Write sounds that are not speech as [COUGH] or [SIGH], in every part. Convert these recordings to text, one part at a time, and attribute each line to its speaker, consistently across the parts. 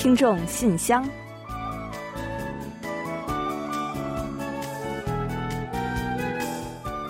Speaker 1: 听众信箱，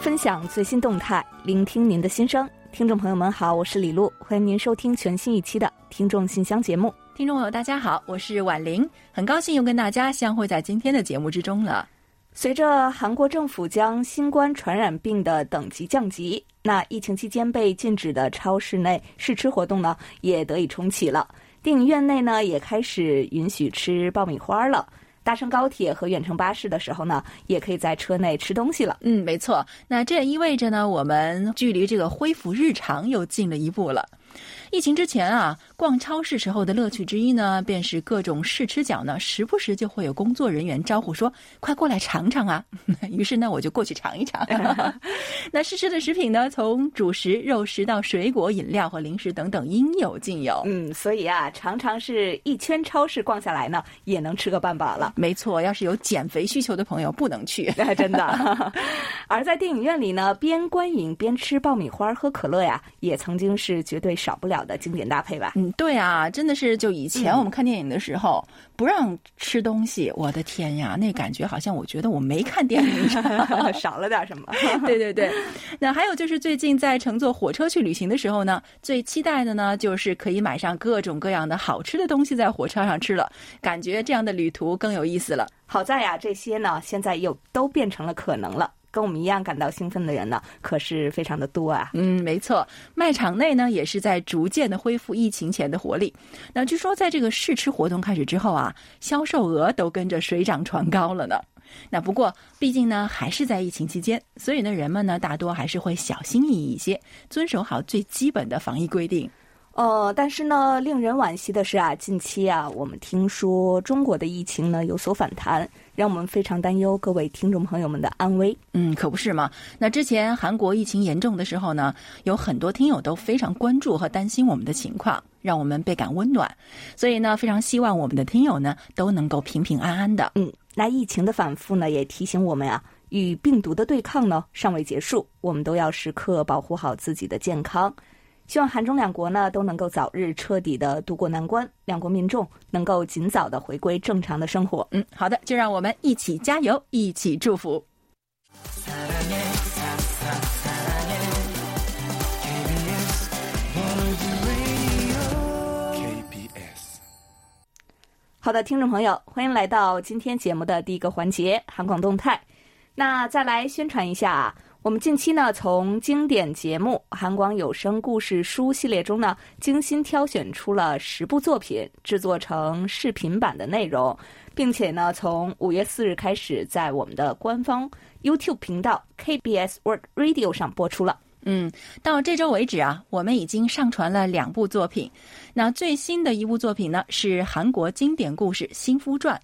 Speaker 1: 分享最新动态，聆听您的心声。听众朋友们好，我是李璐，欢迎您收听全新一期的《听众信箱》节目。
Speaker 2: 听众朋友大家好，我是婉玲，很高兴又跟大家相会在今天的节目之中了。
Speaker 1: 随着韩国政府将新冠传染病的等级降级，那疫情期间被禁止的超市内试吃活动呢，也得以重启了。电影院内呢，也开始允许吃爆米花了。搭乘高铁和远程巴士的时候呢，也可以在车内吃东西了。
Speaker 2: 嗯，没错。那这也意味着呢，我们距离这个恢复日常又近了一步了。疫情之前啊，逛超市时候的乐趣之一呢，便是各种试吃角呢，时不时就会有工作人员招呼说：“快过来尝尝啊！” [LAUGHS] 于是呢，我就过去尝一尝。[LAUGHS] 那试吃的食品呢，从主食、肉食到水果、饮料和零食等等，应有尽有。
Speaker 1: 嗯，所以啊，常常是一圈超市逛下来呢，也能吃个半饱了。
Speaker 2: 没错，要是有减肥需求的朋友，不能去，[LAUGHS]
Speaker 1: 真的。而在电影院里呢，边观影边吃爆米花、喝可乐呀，也曾经是绝对少不了。的经典搭配吧，
Speaker 2: 嗯，对啊，真的是就以前我们看电影的时候不让吃东西，我的天呀，那感觉好像我觉得我没看电影，[LAUGHS]
Speaker 1: 少了点什么。[LAUGHS]
Speaker 2: 对对对，那还有就是最近在乘坐火车去旅行的时候呢，最期待的呢就是可以买上各种各样的好吃的东西在火车上吃了，感觉这样的旅途更有意思了。
Speaker 1: 好在呀，这些呢现在又都变成了可能了。跟我们一样感到兴奋的人呢，可是非常的多啊。
Speaker 2: 嗯，没错，卖场内呢也是在逐渐的恢复疫情前的活力。那据说在这个试吃活动开始之后啊，销售额都跟着水涨船高了呢。那不过毕竟呢还是在疫情期间，所以呢人们呢大多还是会小心翼翼一些，遵守好最基本的防疫规定。
Speaker 1: 呃，但是呢，令人惋惜的是啊，近期啊，我们听说中国的疫情呢有所反弹，让我们非常担忧各位听众朋友们的安危。
Speaker 2: 嗯，可不是嘛。那之前韩国疫情严重的时候呢，有很多听友都非常关注和担心我们的情况，让我们倍感温暖。所以呢，非常希望我们的听友呢都能够平平安安的。
Speaker 1: 嗯，那疫情的反复呢，也提醒我们啊，与病毒的对抗呢尚未结束，我们都要时刻保护好自己的健康。希望韩中两国呢都能够早日彻底的渡过难关，两国民众能够尽早的回归正常的生活。
Speaker 2: 嗯，好的，就让我们一起加油，一起祝福。
Speaker 1: 好的，听众朋友，欢迎来到今天节目的第一个环节——韩广动态。那再来宣传一下。我们近期呢，从经典节目《韩广有声故事书》系列中呢，精心挑选出了十部作品，制作成视频版的内容，并且呢，从五月四日开始，在我们的官方 YouTube 频道 KBS World Radio 上播出了。
Speaker 2: 嗯，到这周为止啊，我们已经上传了两部作品。那最新的一部作品呢，是韩国经典故事《新夫传》。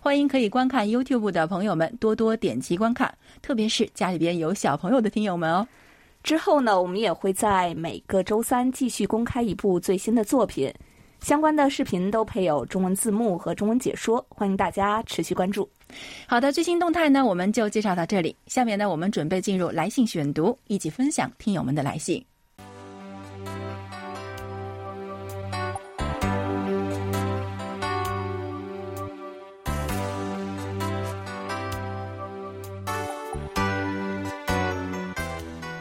Speaker 2: 欢迎可以观看 YouTube 的朋友们多多点击观看，特别是家里边有小朋友的听友们哦。
Speaker 1: 之后呢，我们也会在每个周三继续公开一部最新的作品，相关的视频都配有中文字幕和中文解说，欢迎大家持续关注。
Speaker 2: 好的，最新动态呢，我们就介绍到这里。下面呢，我们准备进入来信选读，一起分享听友们的来信。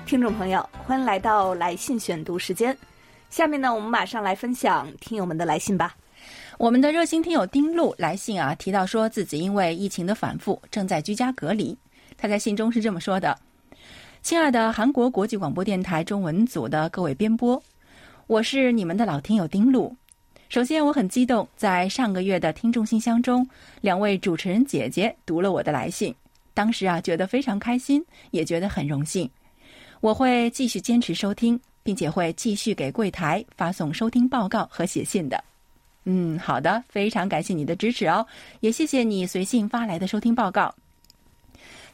Speaker 1: 听众朋友，欢迎来到来信选读时间。下面呢，我们马上来分享听友们的来信吧。
Speaker 2: 我们的热心听友丁璐来信啊，提到说自己因为疫情的反复，正在居家隔离。他在信中是这么说的：“亲爱的韩国国际广播电台中文组的各位编播，我是你们的老听友丁璐。首先，我很激动，在上个月的听众信箱中，两位主持人姐姐读了我的来信，当时啊，觉得非常开心，也觉得很荣幸。”我会继续坚持收听，并且会继续给柜台发送收听报告和写信的。嗯，好的，非常感谢你的支持哦，也谢谢你随信发来的收听报告。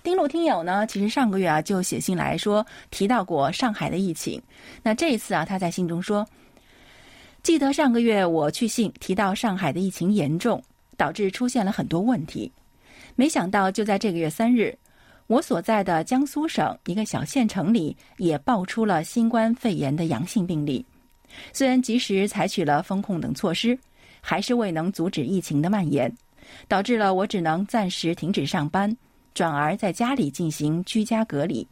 Speaker 2: 丁路听友呢，其实上个月啊就写信来说提到过上海的疫情。那这一次啊，他在信中说，记得上个月我去信提到上海的疫情严重，导致出现了很多问题。没想到就在这个月三日。我所在的江苏省一个小县城里也爆出了新冠肺炎的阳性病例。虽然及时采取了封控等措施，还是未能阻止疫情的蔓延，导致了我只能暂时停止上班，转而在家里进行居家隔离。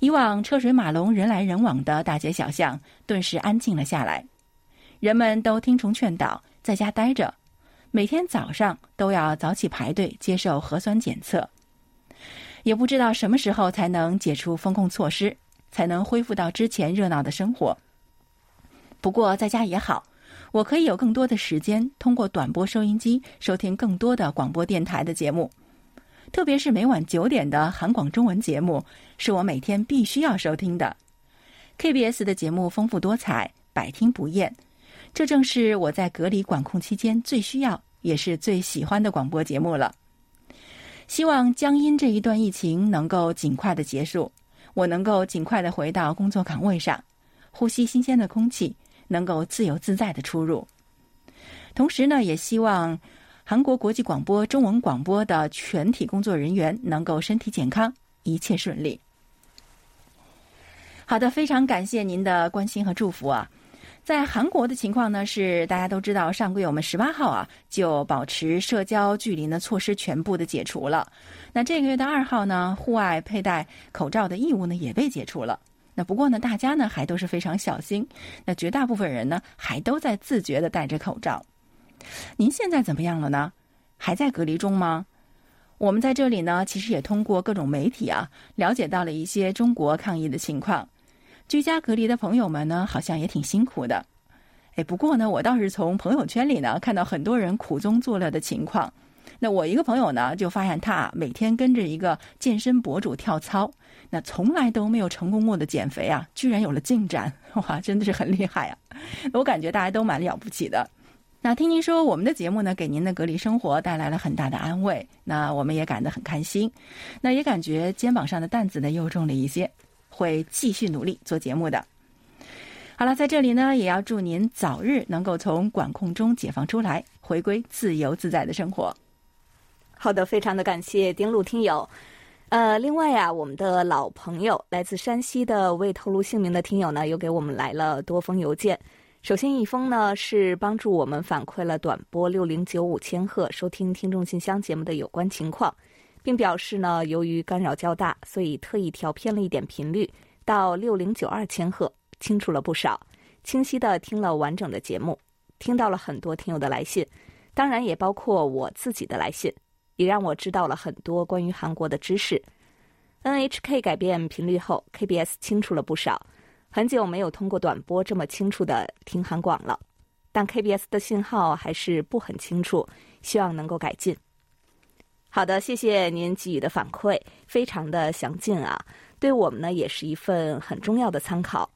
Speaker 2: 以往车水马龙、人来人往的大街小巷顿时安静了下来，人们都听从劝导，在家待着，每天早上都要早起排队接受核酸检测。也不知道什么时候才能解除封控措施，才能恢复到之前热闹的生活。不过在家也好，我可以有更多的时间通过短波收音机收听更多的广播电台的节目，特别是每晚九点的韩广中文节目，是我每天必须要收听的。KBS 的节目丰富多彩，百听不厌，这正是我在隔离管控期间最需要也是最喜欢的广播节目了。希望江阴这一段疫情能够尽快的结束，我能够尽快的回到工作岗位上，呼吸新鲜的空气，能够自由自在的出入。同时呢，也希望韩国国际广播中文广播的全体工作人员能够身体健康，一切顺利。好的，非常感谢您的关心和祝福啊。在韩国的情况呢，是大家都知道，上个月我们十八号啊，就保持社交距离呢措施全部的解除了。那这个月的二号呢，户外佩戴口罩的义务呢也被解除了。那不过呢，大家呢还都是非常小心。那绝大部分人呢还都在自觉的戴着口罩。您现在怎么样了呢？还在隔离中吗？我们在这里呢，其实也通过各种媒体啊，了解到了一些中国抗疫的情况。居家隔离的朋友们呢，好像也挺辛苦的。哎，不过呢，我倒是从朋友圈里呢看到很多人苦中作乐的情况。那我一个朋友呢，就发现他每天跟着一个健身博主跳操，那从来都没有成功过的减肥啊，居然有了进展，哇，真的是很厉害啊！我感觉大家都蛮了不起的。那听您说我们的节目呢，给您的隔离生活带来了很大的安慰，那我们也感到很开心。那也感觉肩膀上的担子呢又重了一些。会继续努力做节目的。好了，在这里呢，也要祝您早日能够从管控中解放出来，回归自由自在的生活。
Speaker 1: 好的，非常的感谢丁路听友。呃，另外呀，我们的老朋友来自山西的未透露姓名的听友呢，又给我们来了多封邮件。首先一封呢，是帮助我们反馈了短波六零九五千赫收听听众信箱节目的有关情况。并表示呢，由于干扰较大，所以特意调偏了一点频率到六零九二千赫，清楚了不少，清晰的听了完整的节目，听到了很多听友的来信，当然也包括我自己的来信，也让我知道了很多关于韩国的知识。NHK 改变频率后，KBS 清楚了不少，很久没有通过短波这么清楚的听韩广了，但 KBS 的信号还是不很清楚，希望能够改进。好的，谢谢您给予的反馈，非常的详尽啊，对我们呢也是一份很重要的参考。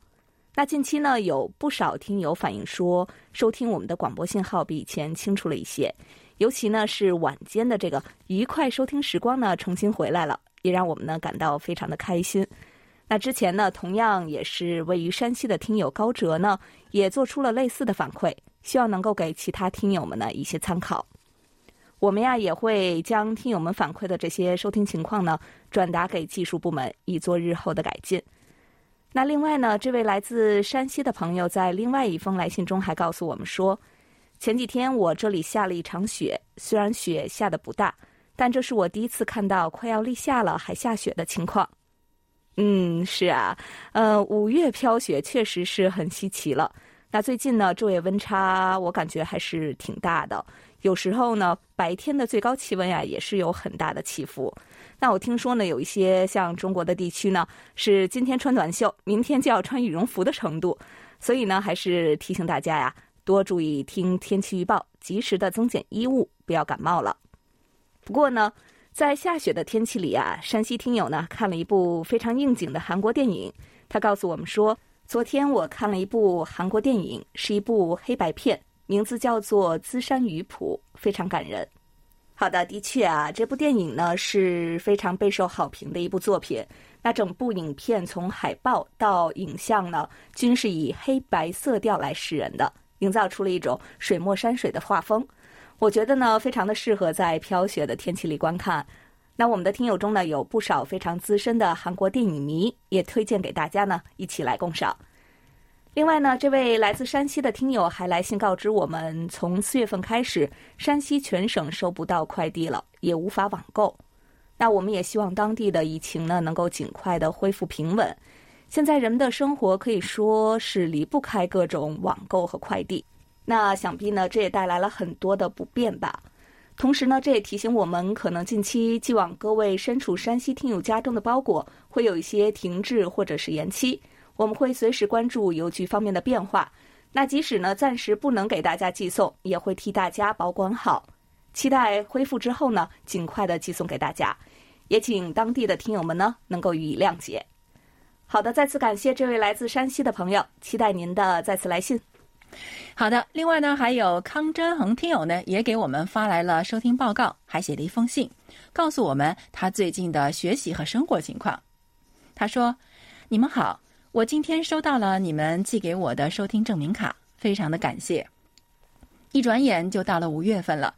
Speaker 1: 那近期呢有不少听友反映说，收听我们的广播信号比以前清楚了一些，尤其呢是晚间的这个愉快收听时光呢重新回来了，也让我们呢感到非常的开心。那之前呢同样也是位于山西的听友高哲呢也做出了类似的反馈，希望能够给其他听友们呢一些参考。我们呀也会将听友们反馈的这些收听情况呢转达给技术部门，以做日后的改进。那另外呢，这位来自山西的朋友在另外一封来信中还告诉我们说，前几天我这里下了一场雪，虽然雪下的不大，但这是我第一次看到快要立夏了还下雪的情况。[LAUGHS] 嗯，是啊，呃，五月飘雪确实是很稀奇了。那最近呢，昼夜温差我感觉还是挺大的。有时候呢，白天的最高气温呀也是有很大的起伏。那我听说呢，有一些像中国的地区呢，是今天穿短袖，明天就要穿羽绒服的程度。所以呢，还是提醒大家呀，多注意听天气预报，及时的增减衣物，不要感冒了。不过呢，在下雪的天气里啊，山西听友呢看了一部非常应景的韩国电影，他告诉我们说，昨天我看了一部韩国电影，是一部黑白片。名字叫做《资山鱼谱》，非常感人。好的，的确啊，这部电影呢是非常备受好评的一部作品。那整部影片从海报到影像呢，均是以黑白色调来示人的，营造出了一种水墨山水的画风。我觉得呢，非常的适合在飘雪的天气里观看。那我们的听友中呢，有不少非常资深的韩国电影迷，也推荐给大家呢，一起来共赏。另外呢，这位来自山西的听友还来信告知我们，从四月份开始，山西全省收不到快递了，也无法网购。那我们也希望当地的疫情呢能够尽快的恢复平稳。现在人们的生活可以说是离不开各种网购和快递，那想必呢这也带来了很多的不便吧。同时呢，这也提醒我们，可能近期寄往各位身处山西听友家中的包裹会有一些停滞或者是延期。我们会随时关注邮局方面的变化。那即使呢暂时不能给大家寄送，也会替大家保管好。期待恢复之后呢，尽快的寄送给大家。也请当地的听友们呢能够予以谅解。好的，再次感谢这位来自山西的朋友，期待您的再次来信。
Speaker 2: 好的，另外呢，还有康真恒听友呢也给我们发来了收听报告，还写了一封信，告诉我们他最近的学习和生活情况。他说：“你们好。”我今天收到了你们寄给我的收听证明卡，非常的感谢。一转眼就到了五月份了，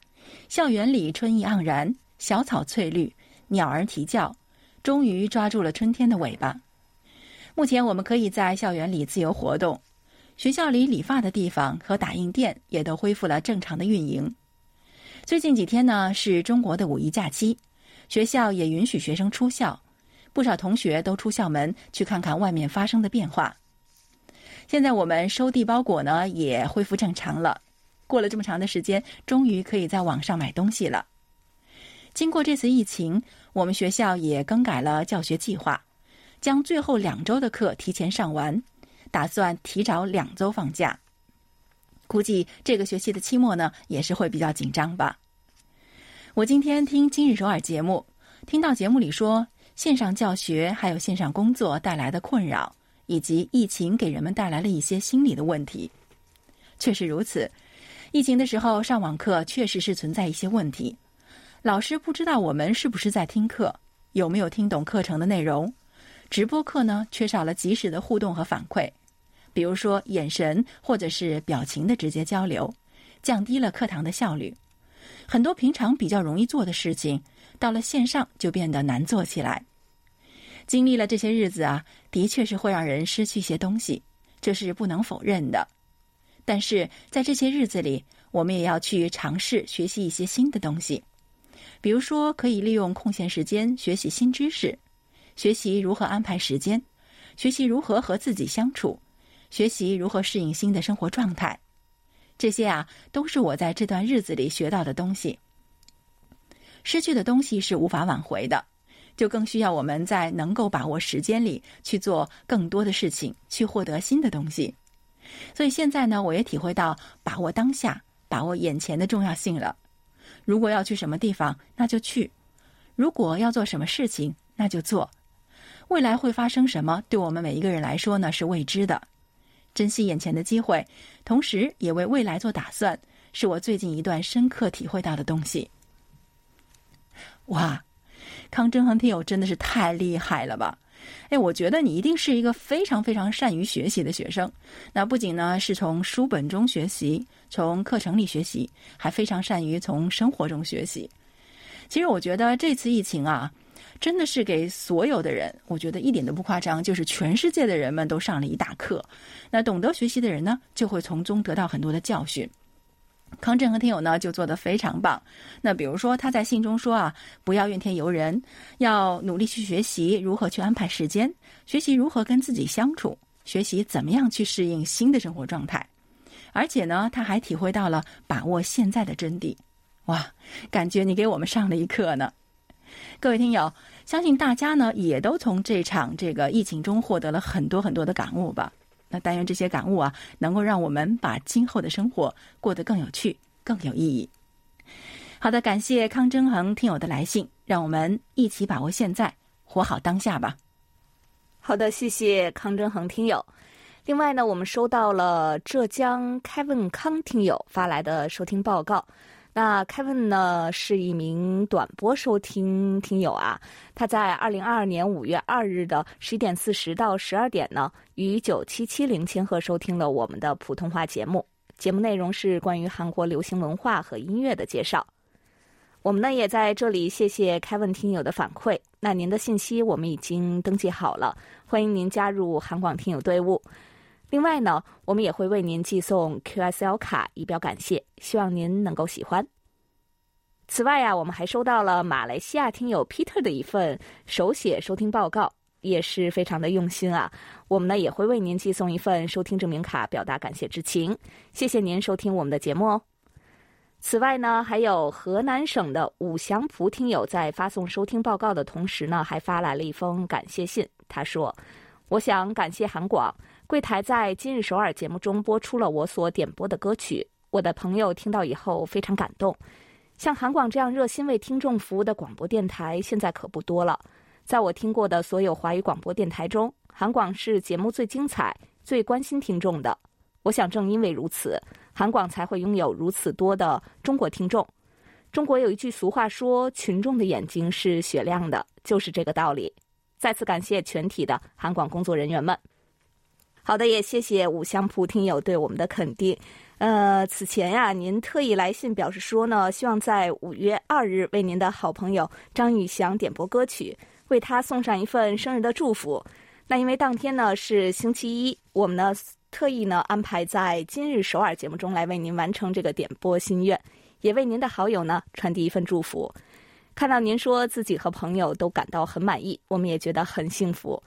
Speaker 2: 校园里春意盎然，小草翠绿，鸟儿啼叫，终于抓住了春天的尾巴。目前我们可以在校园里自由活动，学校里理发的地方和打印店也都恢复了正常的运营。最近几天呢是中国的五一假期，学校也允许学生出校。不少同学都出校门去看看外面发生的变化。现在我们收递包裹呢也恢复正常了。过了这么长的时间，终于可以在网上买东西了。经过这次疫情，我们学校也更改了教学计划，将最后两周的课提前上完，打算提早两周放假。估计这个学期的期末呢也是会比较紧张吧。我今天听今日首尔节目，听到节目里说。线上教学还有线上工作带来的困扰，以及疫情给人们带来了一些心理的问题，确实如此。疫情的时候上网课确实是存在一些问题，老师不知道我们是不是在听课，有没有听懂课程的内容。直播课呢，缺少了及时的互动和反馈，比如说眼神或者是表情的直接交流，降低了课堂的效率。很多平常比较容易做的事情，到了线上就变得难做起来。经历了这些日子啊，的确是会让人失去一些东西，这是不能否认的。但是在这些日子里，我们也要去尝试学习一些新的东西，比如说可以利用空闲时间学习新知识，学习如何安排时间，学习如何和自己相处，学习如何适应新的生活状态。这些啊，都是我在这段日子里学到的东西。失去的东西是无法挽回的。就更需要我们在能够把握时间里去做更多的事情，去获得新的东西。所以现在呢，我也体会到把握当下、把握眼前的重要性了。如果要去什么地方，那就去；如果要做什么事情，那就做。未来会发生什么，对我们每一个人来说呢，是未知的。珍惜眼前的机会，同时也为未来做打算，是我最近一段深刻体会到的东西。哇！康真恒听友真的是太厉害了吧！哎，我觉得你一定是一个非常非常善于学习的学生。那不仅呢是从书本中学习，从课程里学习，还非常善于从生活中学习。其实我觉得这次疫情啊，真的是给所有的人，我觉得一点都不夸张，就是全世界的人们都上了一大课。那懂得学习的人呢，就会从中得到很多的教训。康震和听友呢就做得非常棒。那比如说他在信中说啊，不要怨天尤人，要努力去学习如何去安排时间，学习如何跟自己相处，学习怎么样去适应新的生活状态。而且呢，他还体会到了把握现在的真谛。哇，感觉你给我们上了一课呢。各位听友，相信大家呢也都从这场这个疫情中获得了很多很多的感悟吧。那但愿这些感悟啊，能够让我们把今后的生活过得更有趣、更有意义。好的，感谢康真恒听友的来信，让我们一起把握现在，活好当下吧。
Speaker 1: 好的，谢谢康真恒听友。另外呢，我们收到了浙江开问康听友发来的收听报告。那 Kevin 呢是一名短波收听听友啊，他在二零二二年五月二日的十一点四十到十二点呢，于九七七零千赫收听了我们的普通话节目。节目内容是关于韩国流行文化和音乐的介绍。我们呢也在这里谢谢 Kevin 听友的反馈。那您的信息我们已经登记好了，欢迎您加入韩广听友队伍。另外呢，我们也会为您寄送 QSL 卡以表感谢，希望您能够喜欢。此外呀，我们还收到了马来西亚听友 Peter 的一份手写收听报告，也是非常的用心啊。我们呢也会为您寄送一份收听证明卡，表达感谢之情。谢谢您收听我们的节目哦。此外呢，还有河南省的五祥福听友在发送收听报告的同时呢，还发来了一封感谢信。他说：“我想感谢韩广柜台在今日首尔节目中播出了我所点播的歌曲，我的朋友听到以后非常感动。”像韩广这样热心为听众服务的广播电台，现在可不多了。在我听过的所有华语广播电台中，韩广是节目最精彩、最关心听众的。我想，正因为如此，韩广才会拥有如此多的中国听众。中国有一句俗话说：“群众的眼睛是雪亮的”，就是这个道理。再次感谢全体的韩广工作人员们。好的，也谢谢五香铺听友对我们的肯定。呃，此前呀，您特意来信表示说呢，希望在五月二日为您的好朋友张宇翔点播歌曲，为他送上一份生日的祝福。那因为当天呢是星期一，我们呢特意呢安排在今日首尔节目中来为您完成这个点播心愿，也为您的好友呢传递一份祝福。看到您说自己和朋友都感到很满意，我们也觉得很幸福。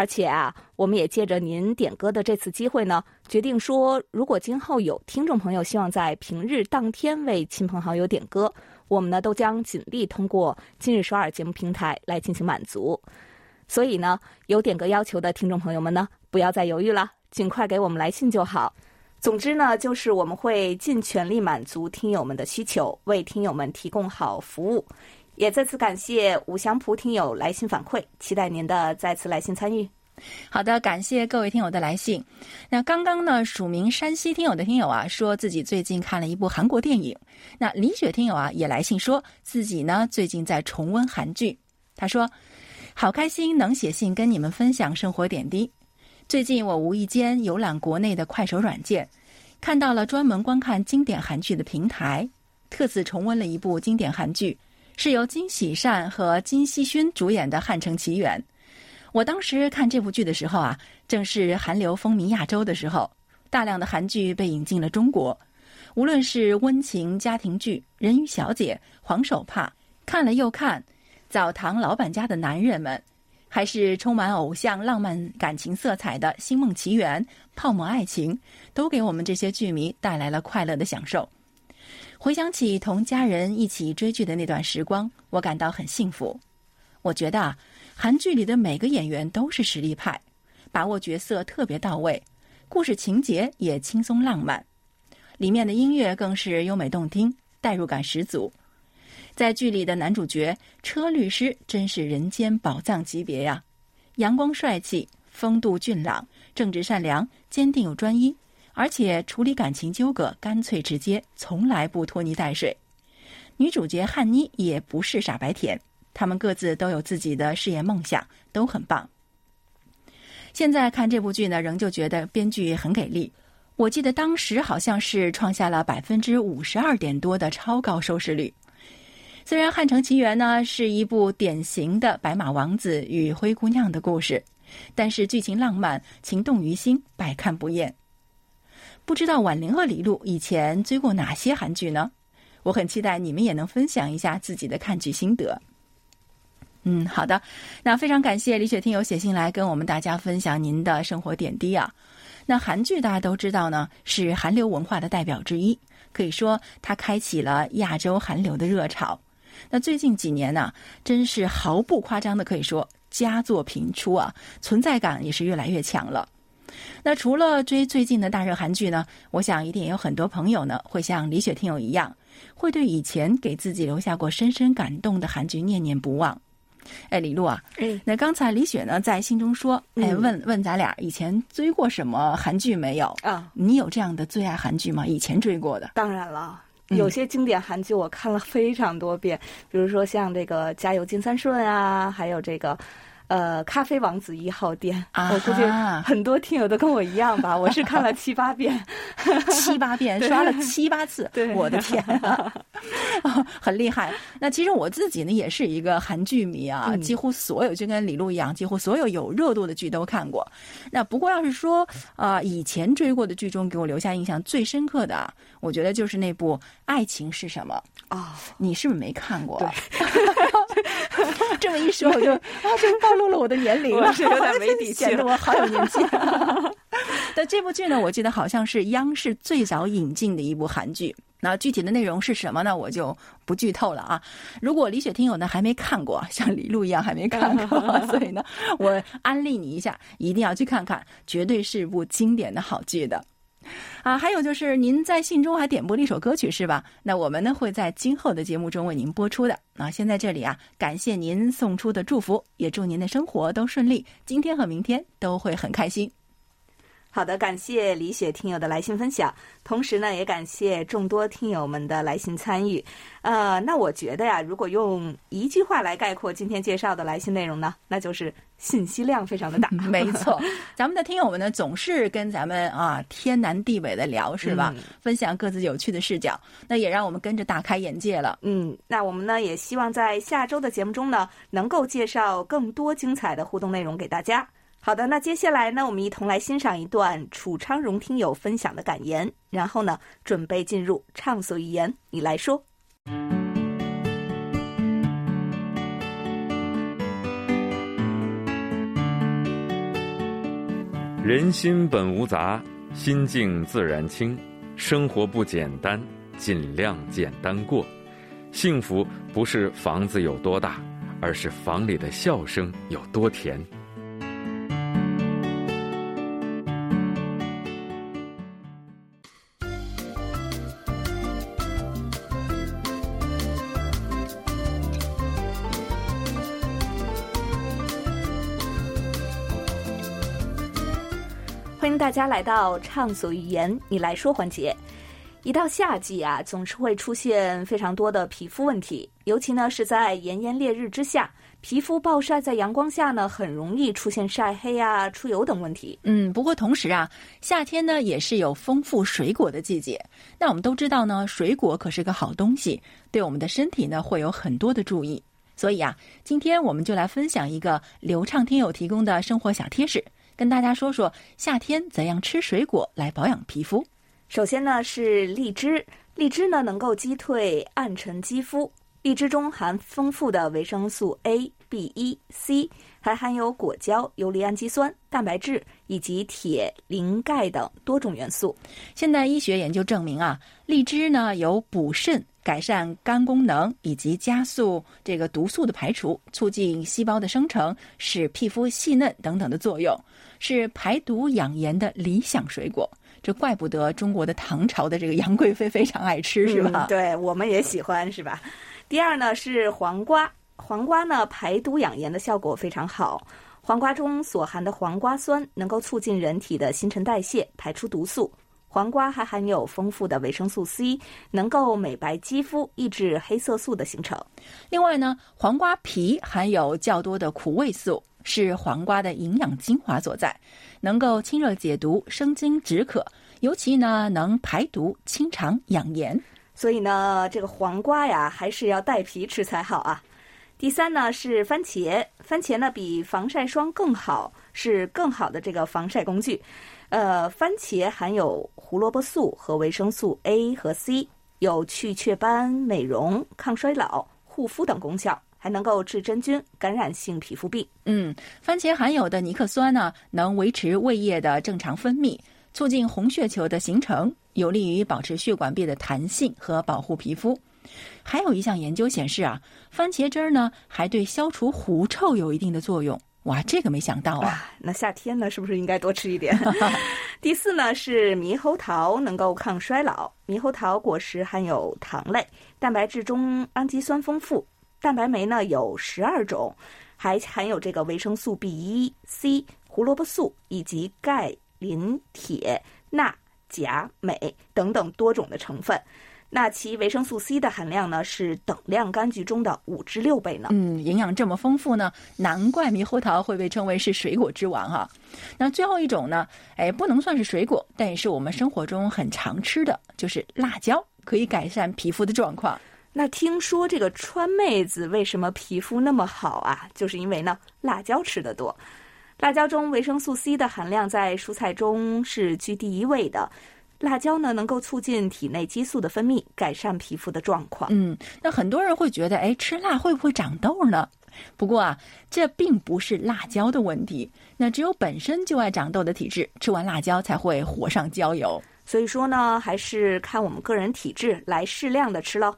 Speaker 1: 而且啊，我们也借着您点歌的这次机会呢，决定说，如果今后有听众朋友希望在平日当天为亲朋好友点歌，我们呢都将尽力通过今日首尔节目平台来进行满足。所以呢，有点歌要求的听众朋友们呢，不要再犹豫了，尽快给我们来信就好。总之呢，就是我们会尽全力满足听友们的需求，为听友们提供好服务。也再次感谢五祥普听友来信反馈，期待您的再次来信参与。
Speaker 2: 好的，感谢各位听友的来信。那刚刚呢，署名山西听友的听友啊，说自己最近看了一部韩国电影。那李雪听友啊，也来信说自己呢最近在重温韩剧。他说：“好开心能写信跟你们分享生活点滴。最近我无意间游览国内的快手软件，看到了专门观看经典韩剧的平台，特此重温了一部经典韩剧。”是由金喜善和金熙勋主演的《汉城奇缘》。我当时看这部剧的时候啊，正是韩流风靡亚洲的时候，大量的韩剧被引进了中国。无论是温情家庭剧《人鱼小姐》《黄手帕》，看了又看，《澡堂老板家的男人们》，还是充满偶像浪漫感情色彩的《星梦奇缘》《泡沫爱情》，都给我们这些剧迷带来了快乐的享受。回想起同家人一起追剧的那段时光，我感到很幸福。我觉得啊，韩剧里的每个演员都是实力派，把握角色特别到位，故事情节也轻松浪漫，里面的音乐更是优美动听，代入感十足。在剧里的男主角车律师真是人间宝藏级别呀，阳光帅气，风度俊朗，正直善良，坚定又专一。而且处理感情纠葛干脆直接，从来不拖泥带水。女主角汉妮也不是傻白甜，他们各自都有自己的事业梦想，都很棒。现在看这部剧呢，仍旧觉得编剧很给力。我记得当时好像是创下了百分之五十二点多的超高收视率。虽然《汉城奇缘》呢是一部典型的白马王子与灰姑娘的故事，但是剧情浪漫，情动于心，百看不厌。不知道婉玲和李璐以前追过哪些韩剧呢？我很期待你们也能分享一下自己的看剧心得。嗯，好的，那非常感谢李雪听友写信来跟我们大家分享您的生活点滴啊。那韩剧大家都知道呢，是韩流文化的代表之一，可以说它开启了亚洲韩流的热潮。那最近几年呢，真是毫不夸张的可以说佳作频出啊，存在感也是越来越强了。那除了追最近的大热韩剧呢？我想一定也有很多朋友呢，会像李雪听友一样，会对以前给自己留下过深深感动的韩剧念念不忘。哎，李璐啊，
Speaker 1: 哎，
Speaker 2: 那刚才李雪呢在信中说，哎，问问咱俩以前追过什么韩剧没有？
Speaker 1: 啊，
Speaker 2: 你有这样的最爱韩剧吗？以前追过的？
Speaker 1: 当然了，有些经典韩剧我看了非常多遍，比如说像这个《加油金三顺》啊，还有这个。呃，咖啡王子一号店，
Speaker 2: 啊
Speaker 1: 我估计很多听友都跟我一样吧，我是看了七八遍，[LAUGHS]
Speaker 2: 七八遍，刷了七八次，
Speaker 1: 对。
Speaker 2: 我的天、啊，[LAUGHS] 很厉害。那其实我自己呢也是一个韩剧迷啊，
Speaker 1: 嗯。
Speaker 2: 几乎所有就跟李璐一样，几乎所有有热度的剧都看过。那不过要是说啊、呃以前追过的剧中给我留下印象最深刻的啊，我觉得就是那部《爱情是什么》。
Speaker 1: 哦，
Speaker 2: 你是不是没看过？[LAUGHS] [LAUGHS] 这么一说，我就啊，就暴露了我的年龄了，
Speaker 1: 我是有点 [LAUGHS] 没底气
Speaker 2: 显得我好有年纪。[LAUGHS] 但这部剧呢，我记得好像是央视最早引进的一部韩剧。那具体的内容是什么呢？我就不剧透了啊。如果李雪听友呢还没看过，像李璐一样还没看过，所以呢，我安利你一下，一定要去看看，绝对是部经典的好剧的。啊，还有就是您在信中还点播了一首歌曲是吧？那我们呢会在今后的节目中为您播出的。啊，先在这里啊，感谢您送出的祝福，也祝您的生活都顺利，今天和明天都会很开心。
Speaker 1: 好的，感谢李雪听友的来信分享，同时呢，也感谢众多听友们的来信参与。呃，那我觉得呀，如果用一句话来概括今天介绍的来信内容呢，那就是信息量非常的大。[LAUGHS] [LAUGHS]
Speaker 2: 没错，咱们的听友们呢，总是跟咱们啊天南地北的聊，是吧？
Speaker 1: 嗯
Speaker 2: 分享各自有趣的视角，那也让我们跟着大开眼界了。
Speaker 1: 嗯，那我们呢也希望在下周的节目中呢，能够介绍更多精彩的互动内容给大家。好的，那接下来呢，我们一同来欣赏一段楚昌荣听友分享的感言，然后呢，准备进入畅所欲言，你来说。
Speaker 3: 人心本无杂，心静自然清。生活不简单，尽量简单过。幸福不是房子有多大，而是房里的笑声有多甜。
Speaker 1: 迎大家来到畅所欲言，你来说环节。一到夏季啊，总是会出现非常多的皮肤问题，尤其呢是在炎炎烈日之下，皮肤暴晒在阳光下呢，很容易出现晒黑啊、出油等问题。
Speaker 2: 嗯，不过同时啊，夏天呢也是有丰富水果的季节。那我们都知道呢，水果可是个好东西，对我们的身体呢会有很多的注意。所以啊，今天我们就来分享一个流畅听友提供的生活小贴士，跟大家说说夏天怎样吃水果来保养皮肤。
Speaker 1: 首先呢是荔枝，荔枝呢能够击退暗沉肌肤。荔枝中含丰富的维生素 A、B 一、C，还含有果胶、游离氨基酸、蛋白质以及铁、磷、钙等多种元素。
Speaker 2: 现代医学研究证明啊，荔枝呢有补肾、改善肝功能以及加速这个毒素的排除、促进细胞的生成、使皮肤细嫩等等的作用，是排毒养颜的理想水果。这怪不得中国的唐朝的这个杨贵妃非常爱吃，是吧？
Speaker 1: 嗯、对，我们也喜欢，是吧？第二呢是黄瓜，黄瓜呢排毒养颜的效果非常好。黄瓜中所含的黄瓜酸能够促进人体的新陈代谢，排出毒素。黄瓜还含有丰富的维生素 C，能够美白肌肤，抑制黑色素的形成。
Speaker 2: 另外呢，黄瓜皮含有较多的苦味素，是黄瓜的营养精华所在，能够清热解毒、生津止渴，尤其呢能排毒、清肠、养颜。
Speaker 1: 所以呢，这个黄瓜呀，还是要带皮吃才好啊。第三呢是番茄，番茄呢比防晒霜更好，是更好的这个防晒工具。呃，番茄含有胡萝卜素和维生素 A 和 C，有去雀斑、美容、抗衰老、护肤等功效，还能够治真菌、感染性皮肤病。
Speaker 2: 嗯，番茄含有的尼克酸呢，能维持胃液的正常分泌，促进红血球的形成，有利于保持血管壁的弹性和保护皮肤。还有一项研究显示啊，番茄汁儿呢还对消除狐臭有一定的作用。哇，这个没想到啊！
Speaker 1: 啊那夏天呢，是不是应该多吃一点？[LAUGHS] 第四呢是猕猴桃，能够抗衰老。猕猴桃果实含有糖类，蛋白质中氨基酸丰富，蛋白酶呢有十二种，还含有这个维生素 B 一、C、胡萝卜素以及钙、磷、铁、钠、钾、镁等等多种的成分。那其维生素 C 的含量呢是等量柑橘中的五至六倍呢。
Speaker 2: 嗯，营养这么丰富呢，难怪猕猴桃会被称为是水果之王哈。那最后一种呢，哎，不能算是水果，但也是我们生活中很常吃的，就是辣椒，可以改善皮肤的状况。
Speaker 1: 那听说这个川妹子为什么皮肤那么好啊？就是因为呢，辣椒吃的多。辣椒中维生素 C 的含量在蔬菜中是居第一位的。辣椒呢，能够促进体内激素的分泌，改善皮肤的状况。
Speaker 2: 嗯，那很多人会觉得，哎，吃辣会不会长痘呢？不过啊，这并不是辣椒的问题。那只有本身就爱长痘的体质，吃完辣椒才会火上浇油。
Speaker 1: 所以说呢，还是看我们个人体质来适量的吃喽。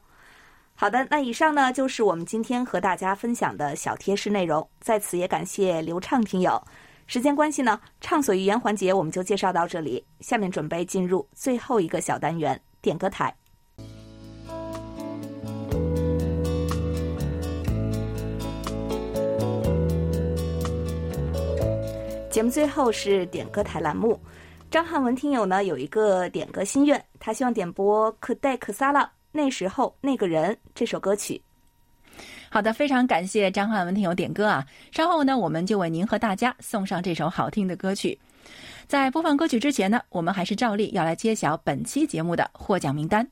Speaker 1: 好的，那以上呢就是我们今天和大家分享的小贴士内容。在此也感谢刘畅听友。时间关系呢，畅所欲言环节我们就介绍到这里。下面准备进入最后一个小单元——点歌台。节目最后是点歌台栏目。张汉文听友呢有一个点歌心愿，他希望点播《可代可萨拉》那时候那个人这首歌曲。
Speaker 2: 好的，非常感谢张翰文听友点歌啊！稍后呢，我们就为您和大家送上这首好听的歌曲。在播放歌曲之前呢，我们还是照例要来揭晓本期节目的获奖名单。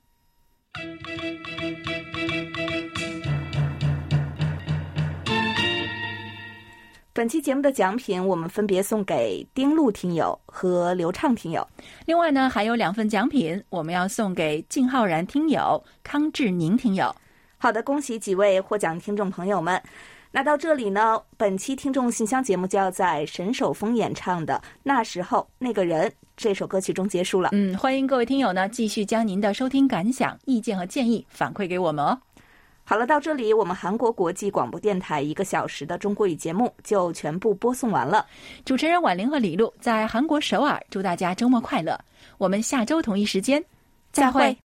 Speaker 1: 本期节目的奖品，我们分别送给丁路听友和刘畅听友。
Speaker 2: 另外呢，还有两份奖品，我们要送给靳浩然听友、康志宁听友。
Speaker 1: 好的，恭喜几位获奖听众朋友们。那到这里呢，本期听众信箱节目就要在沈守峰演唱的《那时候那个人》这首歌曲中结束了。
Speaker 2: 嗯，欢迎各位听友呢继续将您的收听感想、意见和建议反馈给我们哦。
Speaker 1: 好了，到这里我们韩国国际广播电台一个小时的中国语节目就全部播送完了。
Speaker 2: 主持人婉玲和李璐在韩国首尔，祝大家周末快乐。我们下周同一时间再会。